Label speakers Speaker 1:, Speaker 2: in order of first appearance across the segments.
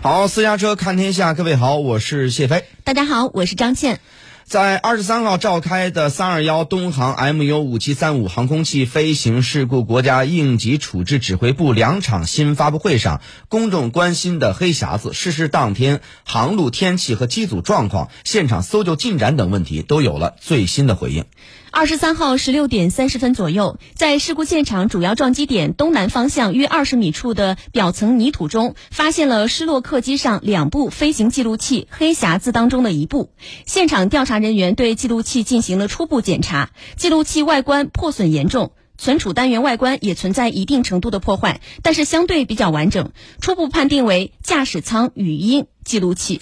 Speaker 1: 好，私家车看天下，各位好，我是谢飞。
Speaker 2: 大家好，我是张倩。
Speaker 1: 在二十三号召开的三二幺东航 MU 五七三五航空器飞行事故国家应急处置指挥部两场新闻发布会上，公众关心的黑匣子、失事当天航路天气和机组状况、现场搜救进展等问题都有了最新的回应。
Speaker 2: 二十三号十六点三十分左右，在事故现场主要撞击点东南方向约二十米处的表层泥土中，发现了失落客机上两部飞行记录器“黑匣子”当中的一部。现场调查人员对记录器进行了初步检查，记录器外观破损严重，存储单元外观也存在一定程度的破坏，但是相对比较完整，初步判定为驾驶舱语音记录器。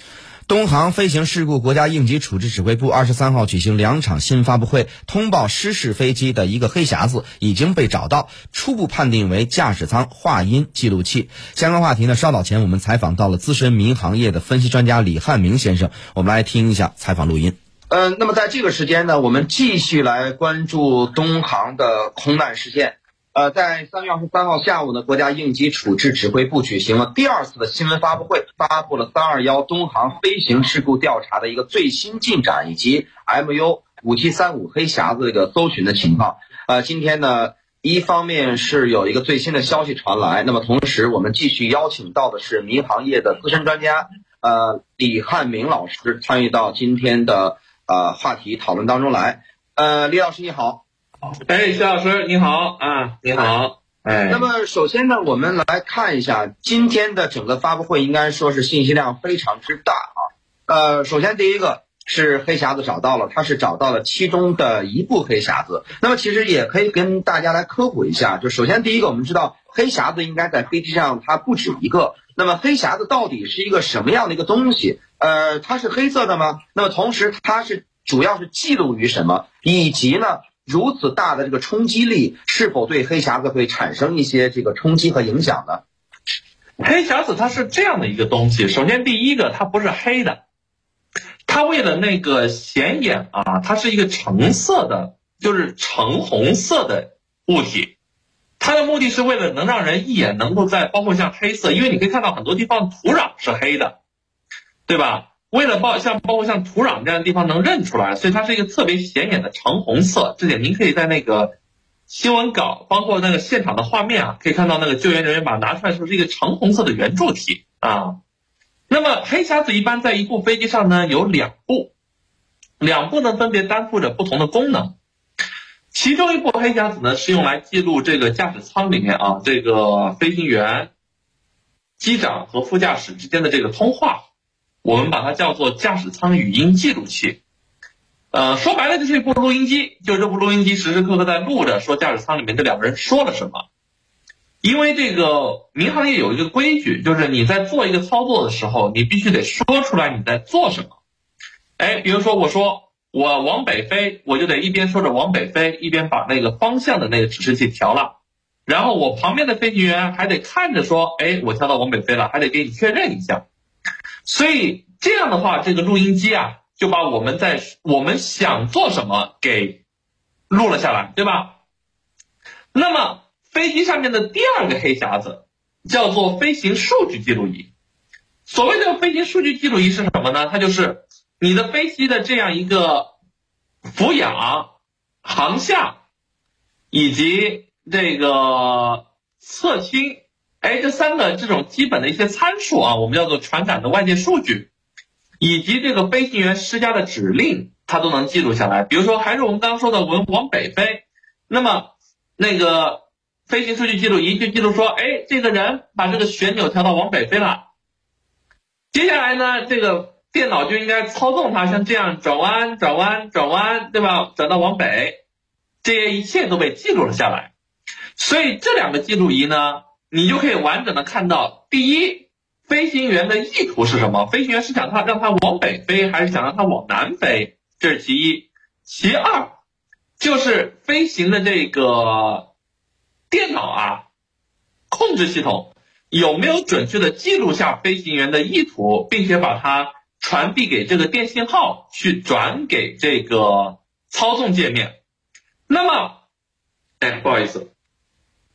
Speaker 1: 东航飞行事故国家应急处置指挥部二十三号举行两场新发布会，通报失事飞机的一个黑匣子已经被找到，初步判定为驾驶舱话音记录器。相关话题呢，稍早前我们采访到了资深民航业的分析专家李汉明先生，我们来听一下采访录音。
Speaker 3: 嗯，那么在这个时间呢，我们继续来关注东航的空难事件。呃，在三月二十三号下午呢，国家应急处置指挥部举行了第二次的新闻发布会，发布了三二幺东航飞行事故调查的一个最新进展，以及 MU 五七三五黑匣子这个搜寻的情况。呃，今天呢，一方面是有一个最新的消息传来，那么同时我们继续邀请到的是民航业的资深专家，呃，李汉明老师参与到今天的呃话题讨论当中来。呃，李老师你好。
Speaker 4: 哎，徐老师你好啊，你好。哎，
Speaker 3: 那么首先呢，我们来看一下今天的整个发布会，应该说是信息量非常之大啊。呃，首先第一个是黑匣子找到了，它是找到了其中的一部黑匣子。那么其实也可以跟大家来科普一下，就首先第一个，我们知道黑匣子应该在飞机上它不止一个。那么黑匣子到底是一个什么样的一个东西？呃，它是黑色的吗？那么同时它是主要是记录于什么？以及呢？如此大的这个冲击力，是否对黑匣子会产生一些这个冲击和影响呢？
Speaker 4: 黑匣子它是这样的一个东西，首先第一个它不是黑的，它为了那个显眼啊，它是一个橙色的，就是橙红色的物体，它的目的是为了能让人一眼能够在包括像黑色，因为你可以看到很多地方土壤是黑的，对吧？为了包像包括像土壤这样的地方能认出来，所以它是一个特别显眼的橙红色。这点您可以在那个新闻稿，包括那个现场的画面啊，可以看到那个救援人员把它拿出来时候是一个橙红色的圆柱体啊。那么黑匣子一般在一部飞机上呢有两部，两部呢分别担负着不同的功能。其中一部黑匣子呢是用来记录这个驾驶舱里面啊这个飞行员、机长和副驾驶之间的这个通话。我们把它叫做驾驶舱语音记录器，呃，说白了就是一部录音机，就这部录音机时时刻刻在录着，说驾驶舱里面这两个人说了什么。因为这个民航业有一个规矩，就是你在做一个操作的时候，你必须得说出来你在做什么。哎，比如说我说我往北飞，我就得一边说着往北飞，一边把那个方向的那个指示器调了，然后我旁边的飞行员还得看着说，哎，我调到往北飞了，还得给你确认一下。所以这样的话，这个录音机啊，就把我们在我们想做什么给录了下来，对吧？那么飞机上面的第二个黑匣子叫做飞行数据记录仪。所谓的飞行数据记录仪是什么呢？它就是你的飞机的这样一个俯仰、航向以及这个侧倾。哎，这三个这种基本的一些参数啊，我们叫做传感的外界数据，以及这个飞行员施加的指令，它都能记录下来。比如说，还是我们刚刚说的，我往北飞，那么那个飞行数据记录仪就记录说，哎，这个人把这个旋钮调到往北飞了。接下来呢，这个电脑就应该操纵它，像这样转弯、转弯、转弯，对吧？转到往北，这些一切都被记录了下来。所以这两个记录仪呢？你就可以完整的看到，第一，飞行员的意图是什么？飞行员是想他让他往北飞，还是想让他往南飞？这是其一。其二，就是飞行的这个电脑啊，控制系统有没有准确的记录下飞行员的意图，并且把它传递给这个电信号，去转给这个操纵界面。那么，哎，不好意思，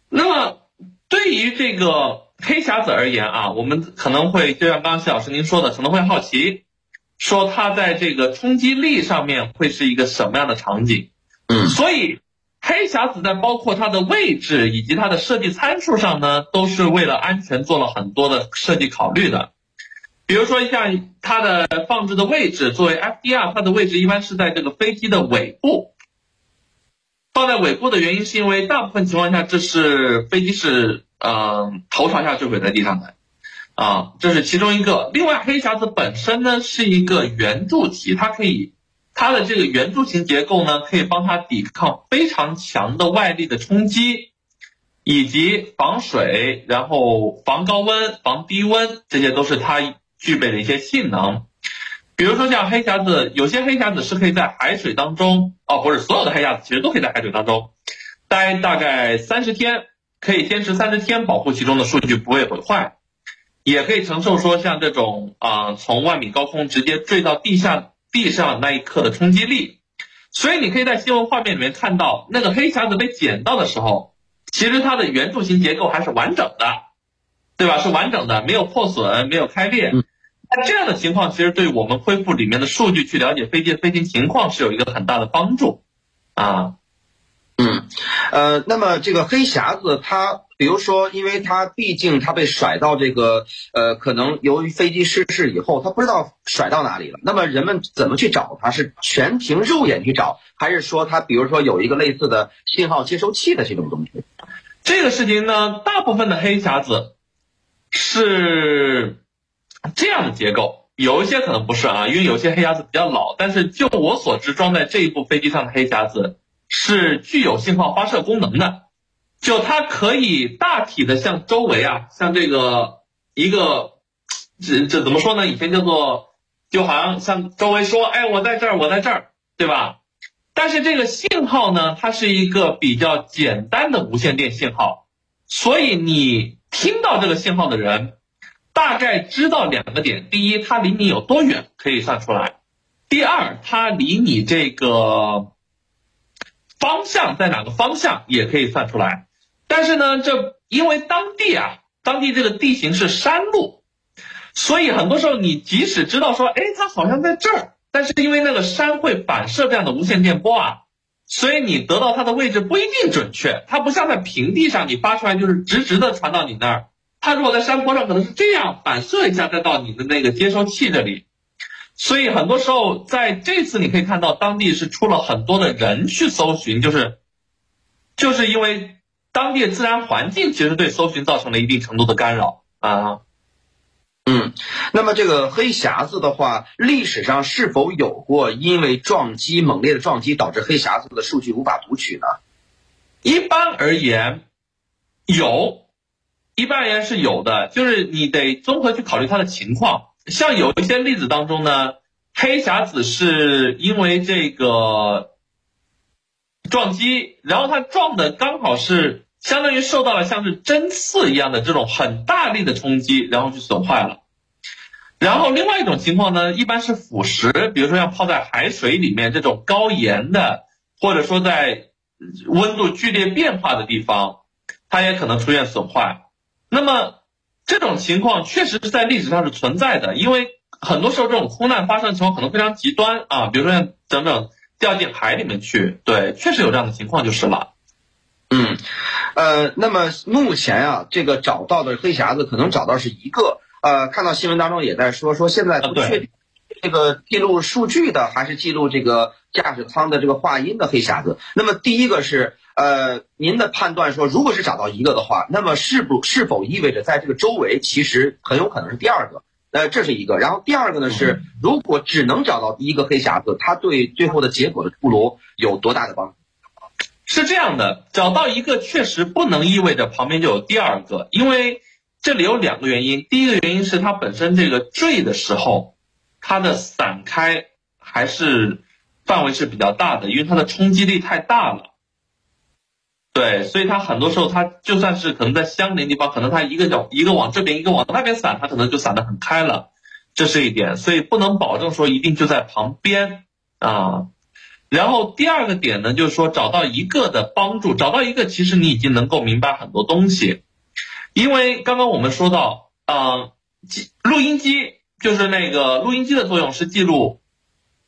Speaker 4: 那么。对于这个黑黑匣子而言啊，我们可能会就像刚刚谢老师您说的，可能会好奇，说它在这个冲击力上面会是一个什么样的场景？
Speaker 3: 嗯，
Speaker 4: 所以黑匣子在包括它的位置以及它的设计参数上呢，都是为了安全做了很多的设计考虑的。比如说像它的放置的位置，作为 FDR，它的位置一般是在这个飞机的尾部。放在尾部的原因是因为大部分情况下，这是飞机是嗯头朝下坠毁在地上的，啊，这是其中一个。另外，黑匣子本身呢是一个圆柱体，它可以它的这个圆柱形结构呢，可以帮它抵抗非常强的外力的冲击，以及防水，然后防高温、防低温，这些都是它具备的一些性能。比如说像黑匣子，有些黑匣子是可以在海水当中，哦，不是所有的黑匣子其实都可以在海水当中待大概三十天，可以坚持三十天，保护其中的数据不会毁坏，也可以承受说像这种啊从万米高空直接坠到地下地上那一刻的冲击力。所以你可以在新闻画面里面看到，那个黑匣子被捡到的时候，其实它的圆柱形结构还是完整的，对吧？是完整的，没有破损，没有开裂。那这样的情况，其实对我们恢复里面的数据，去了解飞机的飞行情况是有一个很大的帮助，啊，
Speaker 3: 嗯，呃，那么这个黑匣子，它比如说，因为它毕竟它被甩到这个，呃，可能由于飞机失事以后，它不知道甩到哪里了。那么人们怎么去找它？是全凭肉眼去找，还是说它比如说有一个类似的信号接收器的这种东西？
Speaker 4: 这个事情呢，大部分的黑匣子是。这样的结构有一些可能不是啊，因为有些黑匣子比较老。但是就我所知，装在这一部飞机上的黑匣子是具有信号发射功能的，就它可以大体的向周围啊，像这个一个这这怎么说呢？以前叫做就好像向周围说，哎，我在这儿，我在这儿，对吧？但是这个信号呢，它是一个比较简单的无线电信号，所以你听到这个信号的人。大概知道两个点：第一，它离你有多远可以算出来；第二，它离你这个方向在哪个方向也可以算出来。但是呢，这因为当地啊，当地这个地形是山路，所以很多时候你即使知道说，哎，它好像在这儿，但是因为那个山会反射这样的无线电波啊，所以你得到它的位置不一定准确。它不像在平地上，你发出来就是直直的传到你那儿。它如果在山坡上，可能是这样反射一下，再到你的那个接收器这里。所以很多时候，在这次你可以看到，当地是出了很多的人去搜寻，就是，就是因为当地的自然环境其实对搜寻造成了一定程度的干扰啊。
Speaker 3: 嗯，那么这个黑匣子的话，历史上是否有过因为撞击猛烈的撞击导致黑匣子的数据无法读取呢？
Speaker 4: 一般而言，有。一般而言是有的，就是你得综合去考虑它的情况。像有一些例子当中呢，黑匣子是因为这个撞击，然后它撞的刚好是相当于受到了像是针刺一样的这种很大力的冲击，然后就损坏了。然后另外一种情况呢，一般是腐蚀，比如说像泡在海水里面这种高盐的，或者说在温度剧烈变化的地方，它也可能出现损坏。那么，这种情况确实是在历史上是存在的，因为很多时候这种空难发生的情况可能非常极端啊，比如说像等等掉进海里面去，对，确实有这样的情况就是了。
Speaker 3: 嗯，呃，那么目前啊，这个找到的黑匣子可能找到是一个，呃，看到新闻当中也在说，说现在不确定这个记录数据的还是记录这个驾驶舱的这个话音的黑匣子。那么第一个是。呃，您的判断说，如果是找到一个的话，那么是不是否意味着在这个周围其实很有可能是第二个？呃，这是一个。然后第二个呢是，如果只能找到第一个黑匣子，它对最后的结果的出炉有多大的帮助？
Speaker 4: 是这样的，找到一个确实不能意味着旁边就有第二个，因为这里有两个原因。第一个原因是它本身这个坠的时候，它的散开还是范围是比较大的，因为它的冲击力太大了。对，所以它很多时候，它就算是可能在相邻地方，可能它一个角一个往这边，一个往那边散，它可能就散得很开了，这是一点。所以不能保证说一定就在旁边啊。然后第二个点呢，就是说找到一个的帮助，找到一个，其实你已经能够明白很多东西。因为刚刚我们说到，嗯，机录音机就是那个录音机的作用是记录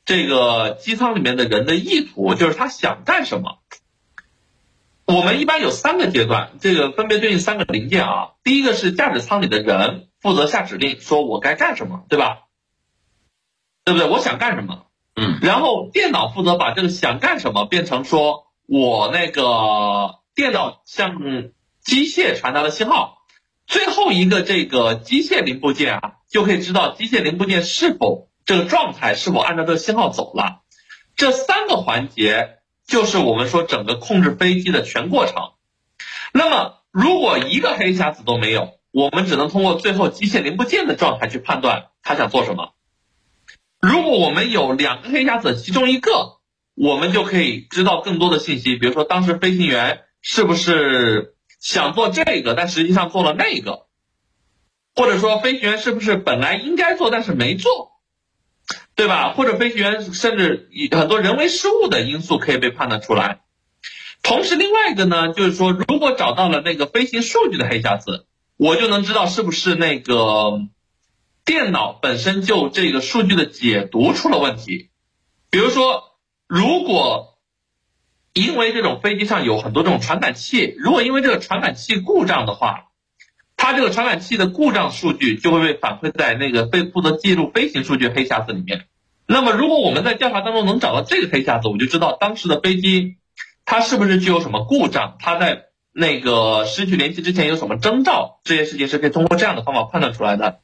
Speaker 4: 这个机舱里面的人的意图，就是他想干什么。我们一般有三个阶段，这个分别对应三个零件啊。第一个是驾驶舱里的人负责下指令，说我该干什么，对吧？对不对？我想干什么？
Speaker 3: 嗯。
Speaker 4: 然后电脑负责把这个想干什么变成说我那个电脑向机械传达的信号。最后一个这个机械零部件啊，就可以知道机械零部件是否这个状态是否按照这个信号走了。这三个环节。就是我们说整个控制飞机的全过程。那么，如果一个黑匣子都没有，我们只能通过最后机械零部件的状态去判断他想做什么。如果我们有两个黑匣子，其中一个，我们就可以知道更多的信息，比如说当时飞行员是不是想做这个，但实际上做了那个，或者说飞行员是不是本来应该做但是没做。对吧？或者飞行员甚至很多人为失误的因素可以被判断出来。同时，另外一个呢，就是说，如果找到了那个飞行数据的黑匣子，我就能知道是不是那个电脑本身就这个数据的解读出了问题。比如说，如果因为这种飞机上有很多这种传感器，如果因为这个传感器故障的话。它这个传感器的故障数据就会被反馈在那个被负责记录飞行数据黑匣子里面。那么，如果我们在调查当中能找到这个黑匣子，我们就知道当时的飞机它是不是具有什么故障，它在那个失去联系之前有什么征兆，这些事情是可以通过这样的方法判断出来的。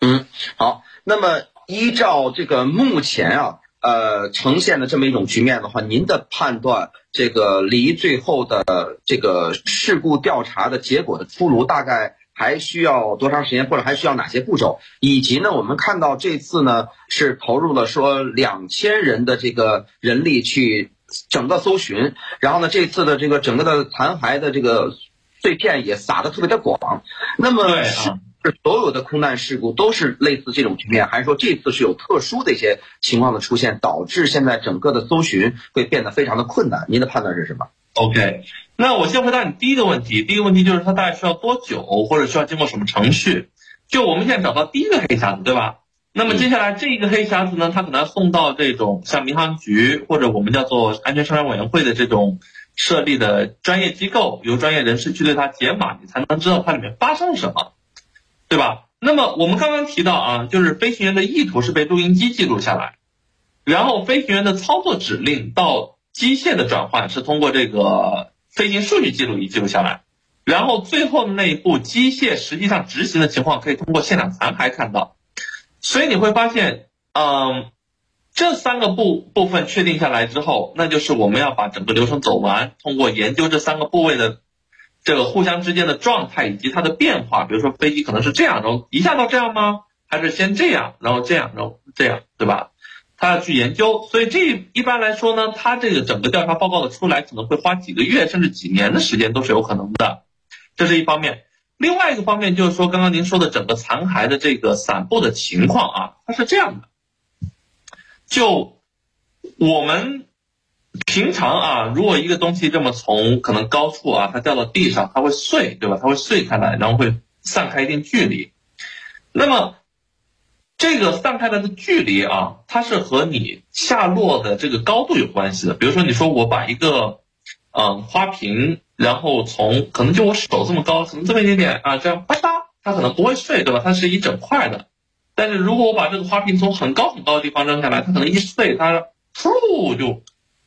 Speaker 3: 嗯，好。那么依照这个目前啊。呃，呈现的这么一种局面的话，您的判断，这个离最后的这个事故调查的结果的出炉，大概还需要多长时间，或者还需要哪些步骤？以及呢，我们看到这次呢是投入了说两千人的这个人力去整个搜寻，然后呢，这次的这个整个的残骸的这个碎片也撒的特别的广，那么是。所有的空难事故都是类似这种局面，还是说这次是有特殊的一些情况的出现，导致现在整个的搜寻会变得非常的困难？您的判断是什么
Speaker 4: ？OK，那我先回答你第一个问题。第一个问题就是它大概需要多久，或者需要经过什么程序？就我们现在找到第一个黑匣子，对吧？那么接下来这一个黑匣子呢，它可能送到这种像民航局或者我们叫做安全生产委员会的这种设立的专业机构，由专业人士去对它解码，你才能知道它里面发生了什么。对吧？那么我们刚刚提到啊，就是飞行员的意图是被录音机记录下来，然后飞行员的操作指令到机械的转换是通过这个飞行数据记录仪记录下来，然后最后的那一步机械实际上执行的情况可以通过现场残骸看到，所以你会发现，嗯，这三个部部分确定下来之后，那就是我们要把整个流程走完，通过研究这三个部位的。这个互相之间的状态以及它的变化，比如说飞机可能是这样，然后一下到这样吗？还是先这样，然后这样，然后这样，对吧？他要去研究，所以这一般来说呢，他这个整个调查报告的出来可能会花几个月甚至几年的时间都是有可能的，这是一方面。另外一个方面就是说，刚刚您说的整个残骸的这个散布的情况啊，它是这样的，就我们。平常啊，如果一个东西这么从可能高处啊，它掉到地上，它会碎，对吧？它会碎开来，然后会散开一定距离。那么，这个散开来的距离啊，它是和你下落的这个高度有关系的。比如说，你说我把一个嗯花瓶，然后从可能就我手这么高，可能这么一点点啊，这样啪嗒，它可能不会碎，对吧？它是一整块的。但是如果我把这个花瓶从很高很高的地方扔下来，它可能一碎，它噗就。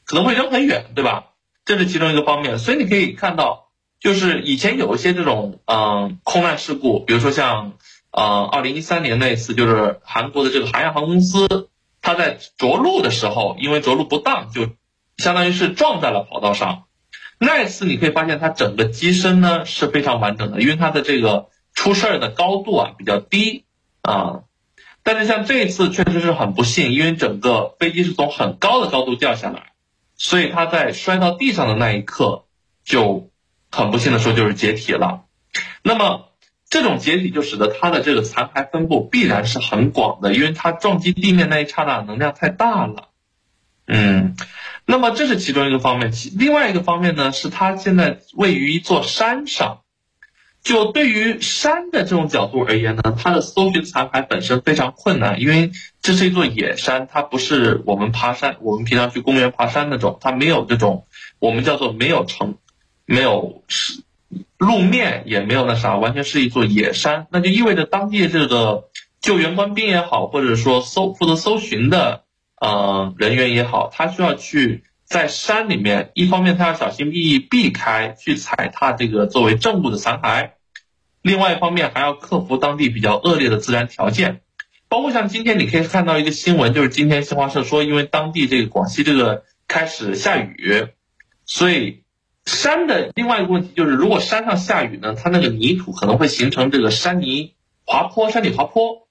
Speaker 4: 可能会扔很远，对吧？这是其中一个方面，所以你可以看到，就是以前有一些这种嗯空难事故，比如说像呃二零一三年那次，就是韩国的这个韩亚航空公司，它在着陆的时候，因为着陆不当，就相当于是撞在了跑道上。那一次你可以发现，它整个机身呢是非常完整的，因为它的这个出事儿的高度啊比较低啊。但是像这一次确实是很不幸，因为整个飞机是从很高的高度掉下来。所以他在摔到地上的那一刻，就很不幸的说就是解体了。那么这种解体就使得它的这个残骸分布必然是很广的，因为它撞击地面那一刹那能量太大了。嗯，那么这是其中一个方面。其另外一个方面呢，是它现在位于一座山上。就对于山的这种角度而言呢，它的搜寻残骸本身非常困难，因为这是一座野山，它不是我们爬山，我们平常去公园爬山那种，它没有这种我们叫做没有城，没有是路面，也没有那啥，完全是一座野山，那就意味着当地这个救援官兵也好，或者说搜负责搜寻的呃人员也好，他需要去。在山里面，一方面他要小心翼翼避开去踩踏这个作为证物的残骸，另外一方面还要克服当地比较恶劣的自然条件，包括像今天你可以看到一个新闻，就是今天新华社说，因为当地这个广西这个开始下雨，所以山的另外一个问题就是，如果山上下雨呢，它那个泥土可能会形成这个山泥滑坡、山体滑坡，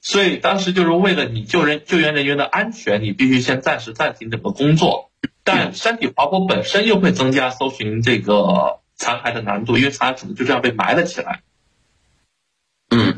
Speaker 4: 所以当时就是为了你救人救援人员的安全，你必须先暂时暂停整个工作。但山体滑坡本身又会增加搜寻这个残骸的难度，因为残骸可能就这样被埋了起来。
Speaker 3: 嗯，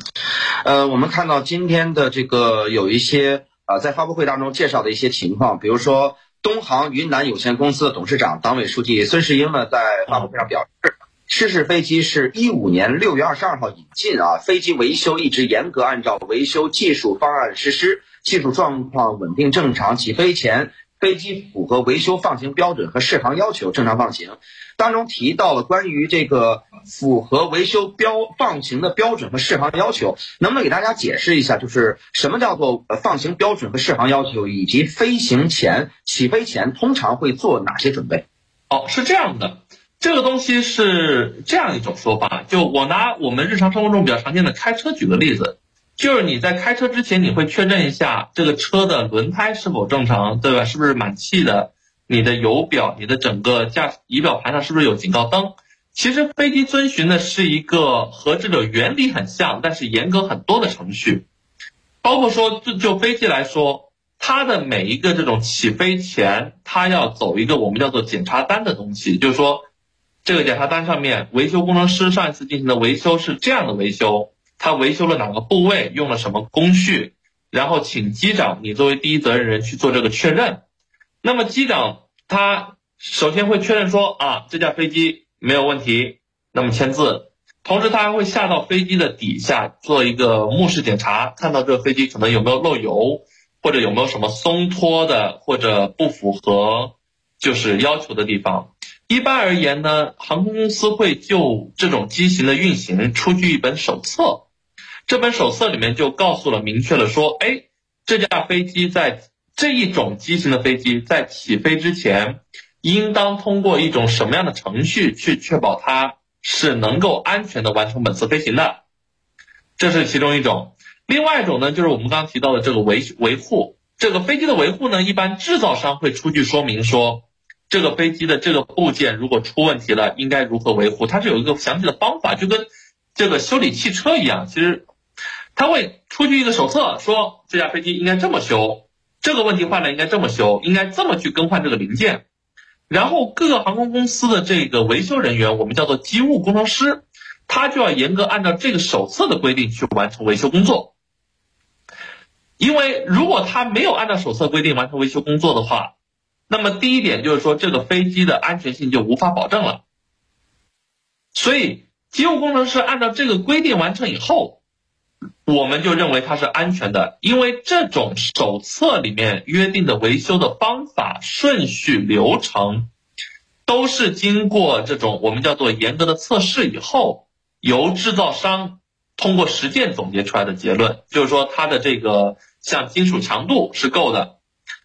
Speaker 3: 呃，我们看到今天的这个有一些啊，在发布会当中介绍的一些情况，比如说东航云南有限公司的董事长、党委书记孙世英呢，在发布会上表示，失事飞机是一五年六月二十二号引进啊，飞机维修一直严格按照维修技术方案实施，技术状况稳定正常，起飞前。飞机符合维修放行标准和适航要求，正常放行。当中提到了关于这个符合维修标放行的标准和适航要求，能不能给大家解释一下，就是什么叫做放行标准和适航要求，以及飞行前、起飞前通常会做哪些准备？
Speaker 4: 哦，是这样的，这个东西是这样一种说法，就我拿我们日常生活中比较常见的开车举个例子。就是你在开车之前，你会确认一下这个车的轮胎是否正常，对吧？是不是满气的？你的油表、你的整个驾驶仪表盘上是不是有警告灯？其实飞机遵循的是一个和这个原理很像，但是严格很多的程序。包括说，就就飞机来说，它的每一个这种起飞前，它要走一个我们叫做检查单的东西，就是说，这个检查单上面，维修工程师上一次进行的维修是这样的维修。他维修了哪个部位，用了什么工序，然后请机长，你作为第一责任人去做这个确认。那么机长他首先会确认说啊，这架飞机没有问题，那么签字。同时他还会下到飞机的底下做一个目视检查，看到这个飞机可能有没有漏油，或者有没有什么松脱的或者不符合就是要求的地方。一般而言呢，航空公司会就这种机型的运行出具一本手册。这本手册里面就告诉了，明确了说，哎，这架飞机在这一种机型的飞机在起飞之前，应当通过一种什么样的程序去确保它是能够安全的完成本次飞行的，这是其中一种。另外一种呢，就是我们刚刚提到的这个维维护，这个飞机的维护呢，一般制造商会出具说明说，这个飞机的这个部件如果出问题了，应该如何维护，它是有一个详细的方法，就跟这个修理汽车一样，其实。他会出具一个手册，说这架飞机应该这么修，这个问题坏了应该这么修，应该这么去更换这个零件。然后各个航空公司的这个维修人员，我们叫做机务工程师，他就要严格按照这个手册的规定去完成维修工作。因为如果他没有按照手册规定完成维修工作的话，那么第一点就是说这个飞机的安全性就无法保证了。所以机务工程师按照这个规定完成以后。我们就认为它是安全的，因为这种手册里面约定的维修的方法、顺序、流程，都是经过这种我们叫做严格的测试以后，由制造商通过实践总结出来的结论，就是说它的这个像金属强度是够的，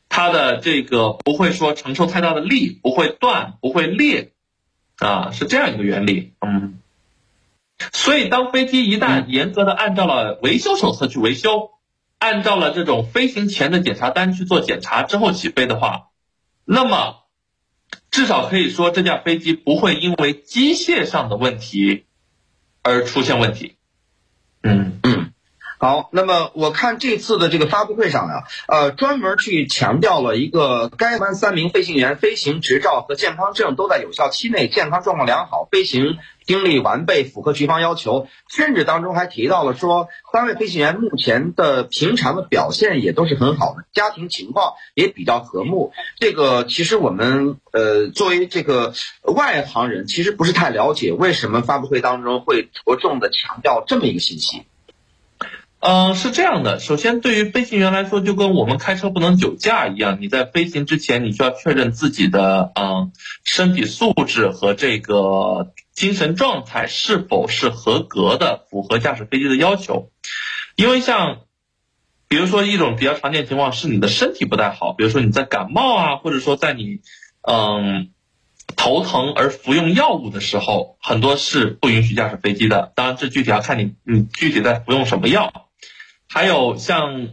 Speaker 4: 它的这个不会说承受太大的力，不会断，不会裂，啊，是这样一个原理，嗯。所以，当飞机一旦严格的按照了维修手册去维修，按照了这种飞行前的检查单去做检查之后起飞的话，那么至少可以说这架飞机不会因为机械上的问题而出现问题。
Speaker 3: 嗯嗯，好，那么我看这次的这个发布会上呀，呃，专门去强调了一个该班三名飞行员飞行执照和健康证都在有效期内，健康状况良好，飞行。经历完备，符合局方要求，甚至当中还提到了说，三位飞行员目前的平常的表现也都是很好的，家庭情况也比较和睦。这个其实我们呃作为这个外行人，其实不是太了解为什么发布会当中会着重的强调这么一个信息。
Speaker 4: 嗯，是这样的。首先，对于飞行员来说，就跟我们开车不能酒驾一样，你在飞行之前，你需要确认自己的嗯身体素质和这个精神状态是否是合格的，符合驾驶飞机的要求。因为像，比如说一种比较常见情况是你的身体不太好，比如说你在感冒啊，或者说在你嗯头疼而服用药物的时候，很多是不允许驾驶飞机的。当然，这具体要看你你具体在服用什么药。还有像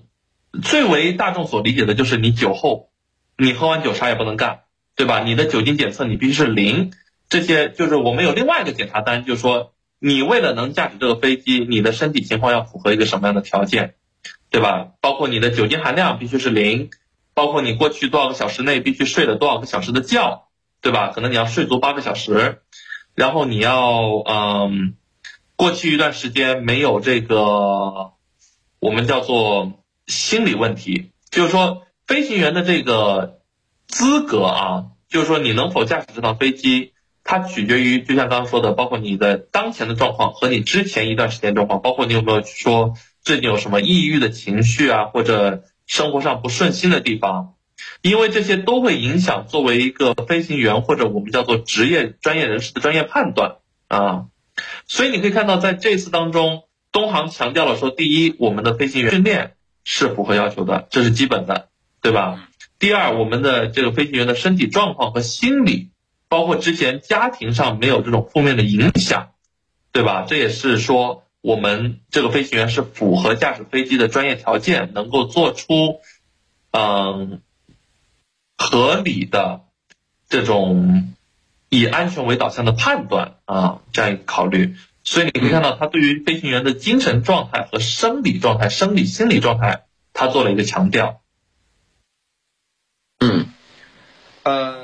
Speaker 4: 最为大众所理解的就是你酒后，你喝完酒啥也不能干，对吧？你的酒精检测你必须是零，这些就是我们有另外一个检查单，就是说你为了能驾驶这个飞机，你的身体情况要符合一个什么样的条件，对吧？包括你的酒精含量必须是零，包括你过去多少个小时内必须睡了多少个小时的觉，对吧？可能你要睡足八个小时，然后你要嗯，过去一段时间没有这个。我们叫做心理问题，就是说飞行员的这个资格啊，就是说你能否驾驶这趟飞机，它取决于就像刚刚说的，包括你的当前的状况和你之前一段时间状况，包括你有没有说最近有什么抑郁的情绪啊，或者生活上不顺心的地方，因为这些都会影响作为一个飞行员或者我们叫做职业专业人士的专业判断啊，所以你可以看到在这次当中。东航强调了说，第一，我们的飞行员训练是符合要求的，这是基本的，对吧？第二，我们的这个飞行员的身体状况和心理，包括之前家庭上没有这种负面的影响，对吧？这也是说我们这个飞行员是符合驾驶飞机的专业条件，能够做出嗯合理的这种以安全为导向的判断啊，这样一个考虑。所以你可以看到他对于飞行员的精神状态和生理状态生理心理状态他做了一个强调。嗯。呃